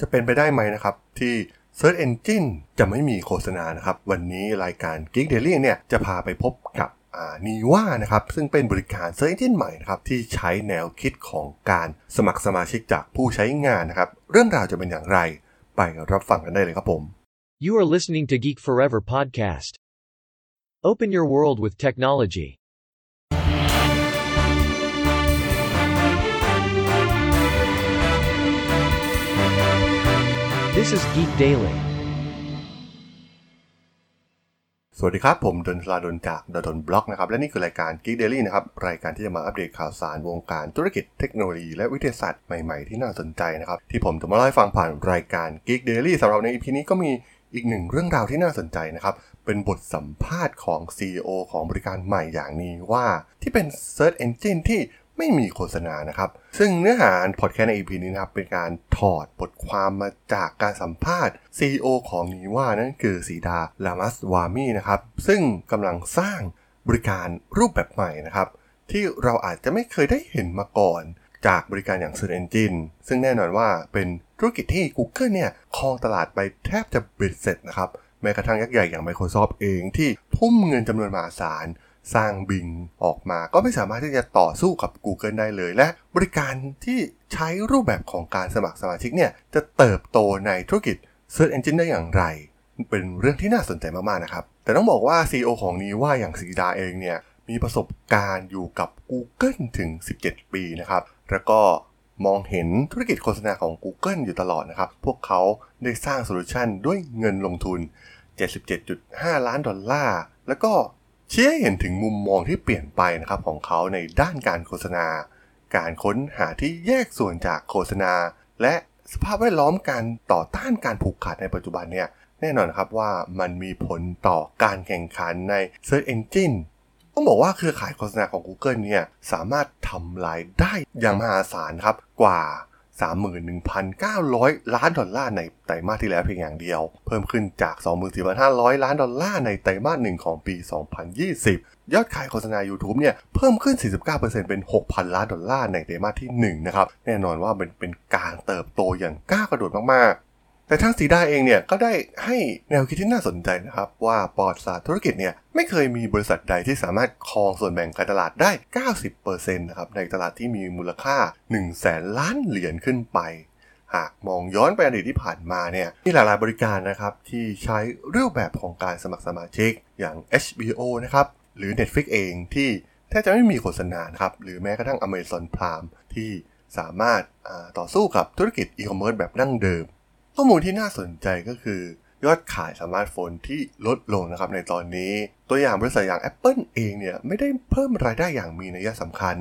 จะเป็นไปได้ไหมนะครับ ที่ Search Engine จะไม่มีโฆษณานะครับ วันนี้รายการ Geek Daily เนี่ยจะพาไปพบกับนีว่านะครับซึ่งเป็นบริการ Search Engine ใหม่นะครับที่ใช้แนวคิดของการสมัครสมาชิกจากผู้ใช้งานนะครับ เรื่องราวจะเป็นอย่างไร ไปรับฟังกันได้เลยครับผม You are listening to Geek Forever podcast. Open your world with technology. This is Geek Daily. สวัสดีครับ ผมดนทลาดนจากดนบล็อกนะครับ และนี่คือรายการ Geek Daily นะครับ รายการที่จะมาอัปเดตข่าวสารวงการธุรกิจเทคโนโลยีและวิทยาศาสตร์ใหม่ๆ ที่น่าสนใจนะครับ ที่ผมจะมาเล่าให้ฟังผ่านรายการ Geek Daily สำหรับใน EP นี้ก็มีอีกหนึ่งเรื่องราวที่น่าสนใจนะครับ เป็นบทสัมภาษณ์ของ CEO ของบริการใหม่อย่างนี้ว่า ที่เป็น Search Engine ที่ ไม่มีโฆษณานะครับ ซึ่งเนื้อหาพอดแคสต์ใน EP นี้นะครับ เป็นการถอดบทความมาจากการสัมภาษณ์ CEO ของนีว่านั่นคือสีดาลามัสวามีนะครับ ซึ่งกำลังสร้างบริการรูปแบบใหม่นะครับ ที่เราอาจจะไม่เคยได้เห็นมาก่อน จากบริการอย่าง Search Engine ซึ่งแน่นอนว่าเป็นธุรกิจที่ Google เนี่ยครองตลาดไปแทบจะเบ็ดเสร็จนะครับแม้กระทั่งยักษ์ใหญ่อย่าง Microsoft เองที่ทุ่มเงินจำนวนมหาศาล สร้างบิงออกมา ก็ไม่สามารถที่จะต่อสู้กับ Google ได้เลย และบริการที่ใช้รูปแบบของการสมัครสมาชิกเนี่ยจะเติบโตในธุรกิจ Search Engine ได้อย่างไร เป็นเรื่องที่น่าสนใจมาก ๆ นะครับ แต่ต้องบอกว่า CEO ของนี้ว่าอย่างสีดาเองเนี่ยมีประสบการณ์อยู่กับ Google ถึง 17 ปีนะครับ แล้วก็มองเห็นธุรกิจโฆษณาของ Google อยู่ตลอดนะครับ พวกเขาได้สร้างโซลูชันด้วยเงินลงทุน 77.5 ล้านดอลลาร์ แล้วก็ ชี้ให้เห็นถึงมุมมองที่เปลี่ยนไปนะครับของเขาในด้านการโฆษณา การค้นหาที่แยกส่วนจากโฆษณา และสภาพแวดล้อมการต่อต้านการผูกขาดในปัจจุบันเนี่ยแน่นอนครับว่ามันมีผลต่อการแข่งขันใน Search Engine ต้องบอกว่าเครือข่ายโฆษณาของ Google เนี่ยสามารถทำรายได้อย่างมหาศาลครับกว่า 31,900 ล้านดอลลาร์ในไตรมาสที่แล้วเพียงอย่างเดียว เพิ่มขึ้นจาก 24,500 ล้านดอลลาร์ในไตรมาสหนึ่งของปี 2020 ยอดขายโฆษณา YouTube เนี่ยเพิ่มขึ้น 49%เป็น 6,000 ล้านดอลลาร์ในไตรมาสที่ 1 นะครับ แน่นอนว่าเป็นเป็นการเติบโตอย่างก้าวกระโดดมากๆ แต่ทางสีดาเองเนี่ยก็ได้ให้แนวคิดที่น่าสนใจนะครับ ว่าปอดศาสตร์ธุรกิจเนี่ยไม่เคยมีบริษัทใดที่สามารถครองส่วนแบ่งการตลาดได้ 90%นะครับในตลาดที่มีมูลค่า 1 0 0 0 0แสนล้านเหรียญขึ้นไป หากมองย้อนไปอดีตที่ผ่านมาเนี่ยมีหลายๆบริการนะครับที่ใช้รูปแบบของการสมัครสมาชิกอย่าง HBO นะครับหรือ Netflix เองที่แทบจะไม่มีโฆษณานครับหรือแม้กระทั่ง Amazon Prime ที่สามารถต่อสู้กับธุรกิจอีคอมเมิร์ซแบบดั้งเดิม ข้อมูลที่น่าสนใจก็คือยอดขายสมาร์ทโฟนที่ลดลงนะครับในตอนนี้ ตัวอย่างบริษัทอย่าง Apple เองเนี่ยไม่ได้เพิ่มรายได้อย่างมีนัยสำคัญ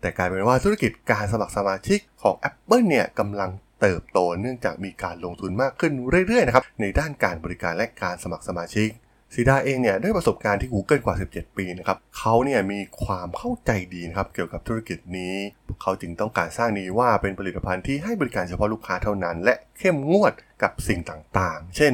แต่กลายเป็นว่าธุรกิจการสมัครสมาชิกของ Apple เนี่ยกำลังเติบโตเนื่องจากมีการลงทุนมากขึ้นเรื่อยๆนะครับในด้านการบริการและการสมัครสมาชิก ซีดาเองเนี่ยด้วยประสบการณ์ที่ Google กว่า 17 ปีนะครับเขาเนี่ยมีความเข้าใจดีนะครับเกี่ยวกับธุรกิจนี้ เขาจึงต้องการสร้างนี้ว่าเป็นผลิตภัณฑ์ที่ให้บริการเฉพาะลูกค้าเท่านั้น และเข้มงวดกับสิ่งต่างๆ เช่น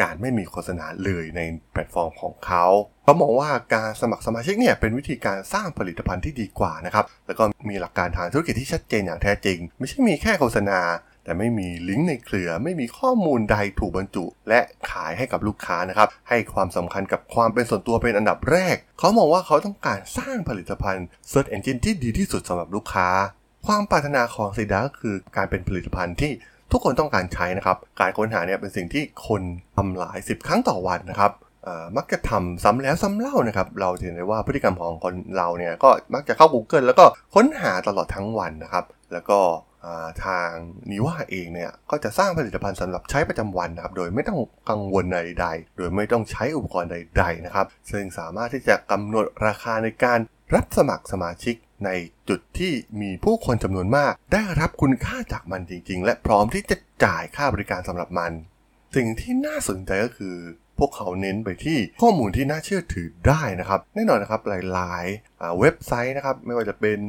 การไม่มีโฆษณาเลยในแพลตฟอร์มของเขาเขามองว่าการสมัครสมาชิกเนี่ยเป็นวิธีการสร้างผลิตภัณฑ์ที่ดีกว่านะครับแล้วก็มีหลักการทางธุรกิจที่ชัดเจนอย่างแท้จริง ไม่ใช่มีแค่โฆษณา แต่ไม่มีลิงก์ในเครือ ไม่มีข้อมูลใดถูกบรรจุ และขายให้กับลูกค้านะครับให้ความสำคัญกับความเป็นส่วนตัวเป็นอันดับแรก เขามองว่าเขาต้องการสร้างผลิตภัณฑ์ Search Engine ที่ดีที่สุดสำหรับลูกค้า ความปรารถนาของซีดาก็คือการเป็นผลิตภัณฑ์ที่ทุกคนต้องการใช้นะครับ การค้นหาเนี่ยเป็นสิ่งที่คนทำหลาย 10 ครั้งต่อวันนะครับมักจะทำซ้ำแล้วซ้ำเล่านะครับ เราเห็นได้ว่าพฤติกรรมของคนเราเนี่ยก็มักจะเข้า Google แล้วก็ค้นหาตลอดทั้งวันนะครับ แล้วก็ ทางนิว่าเองเนี่ยก็จะสร้างผลิตภัณฑ์สำหรับใช้ประจำวันนะครับโดยไม่ต้องกังวลใดๆ โดยไม่ต้องใช้อุปกรณ์ใด ๆนะครับ ซึ่งสามารถที่จะกำหนดราคาในการรับสมัครสมาชิกในจุดที่มีผู้คนจำนวนมาก ได้รับคุณค่าจากมันจริง ๆ และพร้อมที่จะจ่ายค่าบริการสำหรับมัน สิ่งที่น่าสนใจก็คือ พวกเขาเน้นไปที่ข้อมูลที่น่าเชื่อถือได้นะครับ แน่นอนนะครับหลายๆเว็บไซต์นะครับไม่ว่าจะเป็น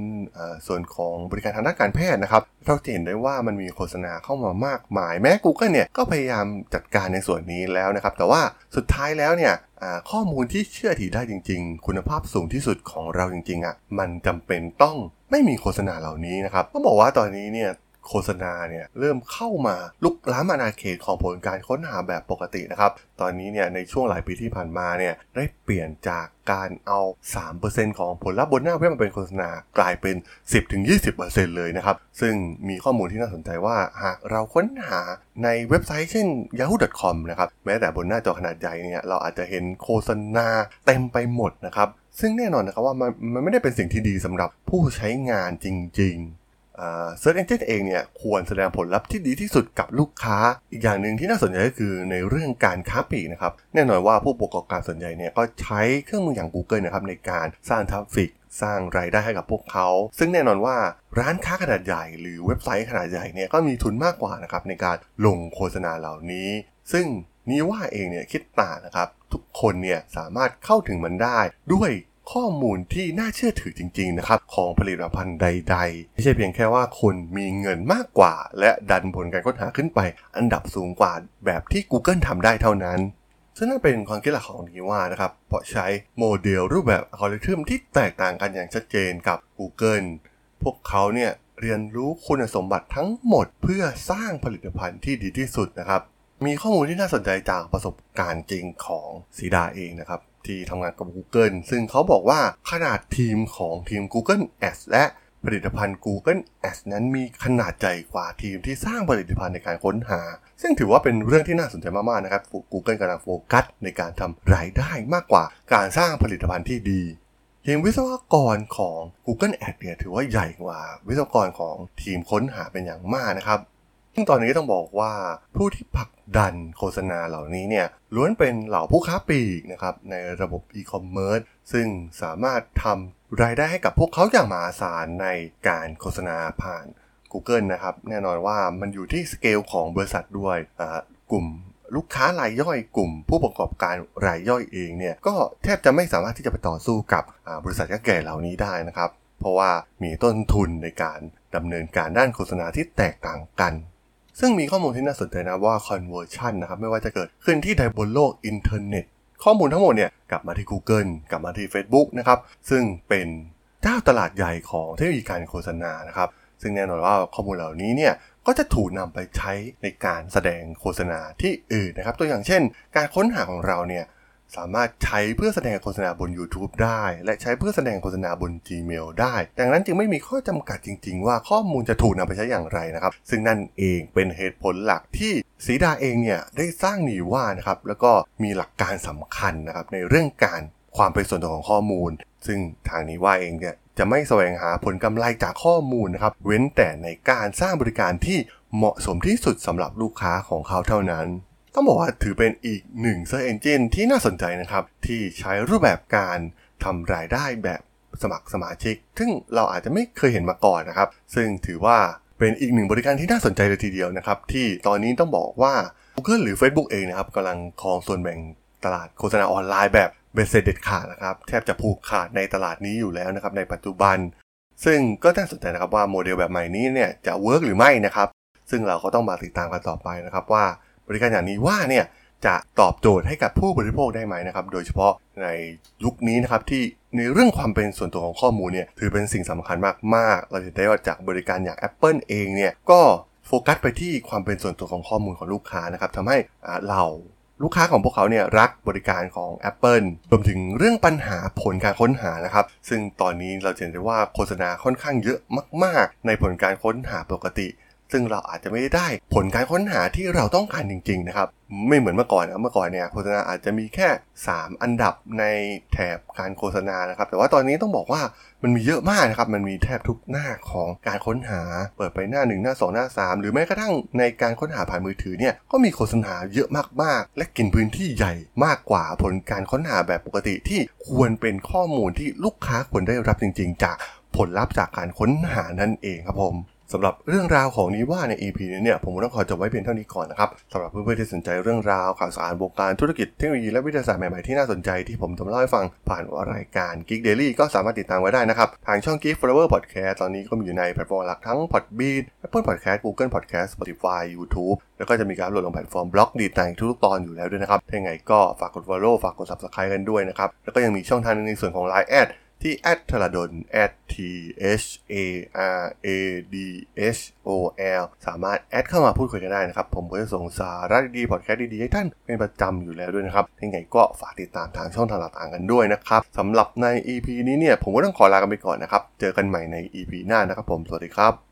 ส่วนของบริการทางด้านการแพทย์นะครับเราจะเห็นได้ว่ามันมีโฆษณาเข้ามามากมาย แม้ Google เนี่ยก็พยายามจัดการในส่วนนี้แล้วนะครับ แต่ว่าสุดท้ายแล้วเนี่ยข้อมูลที่เชื่อถือได้จริง ๆ คุณภาพสูงที่สุดของเราจริงๆอะมันจำเป็นต้องไม่มีโฆษณาเหล่านี้นะครับต้องบอกว่าตอนนี้เนี่ย โฆษณาเนี่ยเริ่มเข้ามาลุกล้ำอาณาเขตของผลการค้นหาแบบปกตินะครับ ตอนนี้เนี่ยในช่วงหลายปีที่ผ่านมาเนี่ยได้เปลี่ยนจากการเอา 3%ของผลลัพธ์บนหน้าเว็บมาเป็นโฆษณากลายเป็น 10-20%เลยนะครับ ซึ่งมีข้อมูลที่น่าสนใจว่าหากเราค้นหาในเว็บไซต์เช่น yahoo.com นะครับแม้แต่บนหน้าจอขนาดใหญ่เนี่ยเราอาจจะเห็นโฆษณาเต็มไปหมดนะครับซึ่งแน่นอนนะครับว่ามันมันไม่ได้เป็นสิ่งที่ดีสำหรับผู้ใช้งานจริง search engine เองเนี่ยควรแสดงผลลัพธ์ที่ดีที่สุดกับลูกค้า อีกอย่างหนึ่งที่น่าสนใจก็คือในเรื่องการค้าปลีกนะครับแน่นอนว่าผู้ประกอบการส่วนใหญ่เนี่ยก็ใช้เครื่องมืออย่าง Google นะครับในการสร้าง traffic สร้างรายได้ให้กับพวกเขา ซึ่งแน่นอนว่าร้านค้าขนาดใหญ่ หรือเว็บไซต์ขนาดใหญ่เนี่ยก็มีทุนมากกว่านะครับในการลงโฆษณาเหล่านี้ ซึ่งนี้ว่าเองเนี่ยคิดต่างนะครับ ทุกคนเนี่ยสามารถเข้าถึงมันได้ด้วย ข้อมูลที่น่าเชื่อถือจริงๆนะครับของผลิตภัณฑ์ใด ๆ ไม่ใช่เพียงแค่ว่าคนมีเงินมากกว่า และดันผลการค้นหาขึ้นไป อันดับสูงกว่าแบบที่ Google ทำได้เท่านั้นซึ่งนั่นเป็นความคิดหลักของนีว่านะครับ เพราะใช้โมเดลรูปแบบอัลกอริทึมที่แตกต่างกันอย่างชัดเจนกับ Google พวกเขาเนี่ยเรียนรู้คุณสมบัติทั้งหมดเพื่อสร้างผลิตภัณฑ์ที่ดีที่สุดนะครับ มีข้อมูลที่น่าสนใจจากประสบการณ์จริงของสีดาเองนะครับ ที่ทำงานกับ Google ซึ่งเขาบอกว่าขนาดทีมของทีม Google Ads และผลิตภัณฑ์ Google Ads นั้นมีขนาดใหญ่กว่าทีมที่สร้างผลิตภัณฑ์ในการค้นหา ซึ่งถือว่าเป็นเรื่องที่น่าสนใจมากๆนะครับ Google กำลังโฟกัสในการทำรายได้มากกว่าการสร้างผลิตภัณฑ์ที่ดีทีมวิศวกรของ Google Ads เนี่ยถือว่าใหญ่กว่าวิศวกรของทีมค้นหาเป็นอย่างมากนะครับ ซึ่งตอนนี้ต้องบอกว่าผู้ที่ผลักดันโฆษณาเหล่านี้เนี่ยล้วนเป็นเหล่าผู้ค้าปลีกนะครับในระบบอีคอมเมิร์ซซึ่งสามารถทำรายได้ให้กับพวกเขาอย่างมหาศาลในการโฆษณาผ่าน Google นะครับแน่นอนว่ามันอยู่ที่สเกลของบริษัทด้วยกลุ่มลูกค้ารายย่อยกลุ่ม ผู้ประกอบการรายย่อยเองเนี่ยก็แทบจะไม่สามารถที่จะไปต่อสู้กับบริษัทยักษ์ใหญ่เหล่านี้ได้นะครับ เพราะว่ามีต้นทุนในการดำเนินการด้านโฆษณาที่แตกต่างกัน ซึ่งมีข้อมูลที่น่าสนใจนะว่า conversion นะครับไม่ว่าจะเกิดขึ้นที่ใดบนโลกอินเทอร์เน็ตข้อมูลทั้งหมดเนี่ยกลับมาที่ Google กลับมาที่ Facebook นะครับซึ่งเป็นเจ้าตลาดใหญ่ของเทคโนโลยีการโฆษณานะครับซึ่งแน่นอนว่าข้อมูลเหล่านี้เนี่ยก็จะถูกนำไปใช้ในการแสดงโฆษณาที่อื่นนะครับ ตัวอย่างเช่น การค้นหาของเราเนี่ย สามารถใช้เพื่อแสดงโฆษณาบน YouTube ได้ และใช้เพื่อแสดงโฆษณาบน Gmail ได้ ดังนั้นจึงไม่มีข้อจำกัดจริง ๆ ว่าข้อมูลจะถูกนำไปใช้อย่างไรนะครับ ซึ่งนั่นเองเป็นเหตุผลหลักที่สีดาเองเนี่ยได้สร้างนีว่านะครับ แล้วก็มีหลักการสำคัญนะครับในเรื่องการความเป็นส่วนตัวของข้อมูล ซึ่งทางนีว่าเองเนี่ยจะไม่แสวงหาผลกำไรจากข้อมูลนะครับ เว้นแต่ในการสร้างบริการที่เหมาะสมที่สุดสำหรับลูกค้าของเขาเท่านั้น ต้องบอกว่าถือเป็นอีกหนึ่ง search engine ที่น่าสนใจนะครับ ที่ใช้รูปแบบการทำรายได้แบบสมัครสมาชิก ซึ่งเราอาจจะไม่เคยเห็นมาก่อนนะครับ ซึ่งถือว่าเป็นอีกหนึ่งบริการที่น่าสนใจเลยทีเดียวนะครับ ที่ตอนนี้ต้องบอกว่า Google หรือ Facebook เองนะครับกำลังครองส่วนแบ่งตลาดโฆษณาออนไลน์แบบเบ็ดเสร็จเด็ดขาดนะครับ แทบจะผูกขาดในตลาดนี้อยู่แล้วนะครับในปัจจุบัน ซึ่งก็น่าสนใจนะครับว่าโมเดลแบบใหม่นี้เนี่ยจะ work หรือไม่นะครับ ซึ่งเราก็ต้องมาติดตามกันต่อไปนะครับว่า บริการอย่าง Neeva เนี่ยจะตอบโจทย์ให้กับผู้บริโภคได้ไหมนะครับ โดยเฉพาะในยุคนี้นะครับที่ในเรื่องความเป็นส่วนตัวของข้อมูลเนี่ยถือเป็นสิ่งสำคัญมากๆ เราจะได้ว่าจากบริการอย่าง Apple เองเนี่ยก็โฟกัสไปที่ความเป็นส่วนตัวของข้อมูลของลูกค้านะครับทำให้เหล่าลูกค้าของพวกเขาเนี่ยรักบริการของ Apple รวมถึงเรื่องปัญหาผลการค้นหานะครับ ซึ่งตอนนี้เราเห็นได้ว่าโฆษณาค่อนข้างเยอะมาก ๆ ในผลการค้นหาปกติ ซึ่งเราอาจจะไม่ได้ผลการค้นหาที่เราต้องการจริงๆนะครับ ไม่เหมือนเมื่อก่อนนะเมื่อก่อนเนี่ยโฆษณาอาจจะมีแค่ 3 อันดับในแถบการโฆษณานะครับ แต่ว่าตอนนี้ต้องบอกว่ามันมีเยอะมากนะครับ มันมีแทบทุกหน้าของการค้นหา เปิดไปหน้า 1 หน้า 2 หน้า 3 หรือแม้กระทั่งในการค้นหาผ่านมือถือเนี่ยก็มีโฆษณาเยอะมากๆ และกินพื้นที่ใหญ่มากกว่าผลการค้นหาแบบปกติที่ควรเป็นข้อมูลที่ลูกค้าควรได้รับจริง ๆ จากผลลัพธ์จากการค้นหานั่นเองครับผม สำหรับเรื่องราวของ Neeva ใน EP นี้เนี่ยผมต้องขอจบไว้เพียงเท่านี้ก่อนนะครับสำหรับเพื่อนๆที่สนใจเรื่องราวข่าวสารวงการธุรกิจเทคโนโลยีและวิทยาศาสตร์ใหม่ๆที่น่าสนใจที่ผมจะเล่าให้ฟังผ่านรายการ Geek Daily ก็สามารถติดตามไว้ได้นะครับ ทางช่อง Geek Forever Podcast ตอนนี้ก็มีอยู่ในแพลตฟอร์มหลักทั้ง Podbean Apple Podcast Google Podcast Spotify YouTube แล้วก็จะมีการโหลดลงแพลตฟอร์ม Blockdit ในทุกตอนอยู่แล้วด้วยนะครับถ้าไงก็ฝากกด follow ฝากกด subscribe กันด้วยนะครับแล้วก็ยังมีช่องทางในส่วนของ Line ที่แอดทรดน t h a r a d h o l สามารถแอดเข้ามาพูดคุยกันได้นะครับ ผมก็จะส่งสาระดีๆพอดแคสต์ดีๆ ให้ท่านเป็นประจำอยู่แล้วด้วยนะครับยังไงก็ฝากติดตามทางช่องทางต่างๆกันด้วยนะครับสำหรับใน EP นี้เนี่ย ผมก็ต้องขอลากันไปก่อนนะครับ เจอกันใหม่ใน EP หน้านะครับผม สวัสดีครับ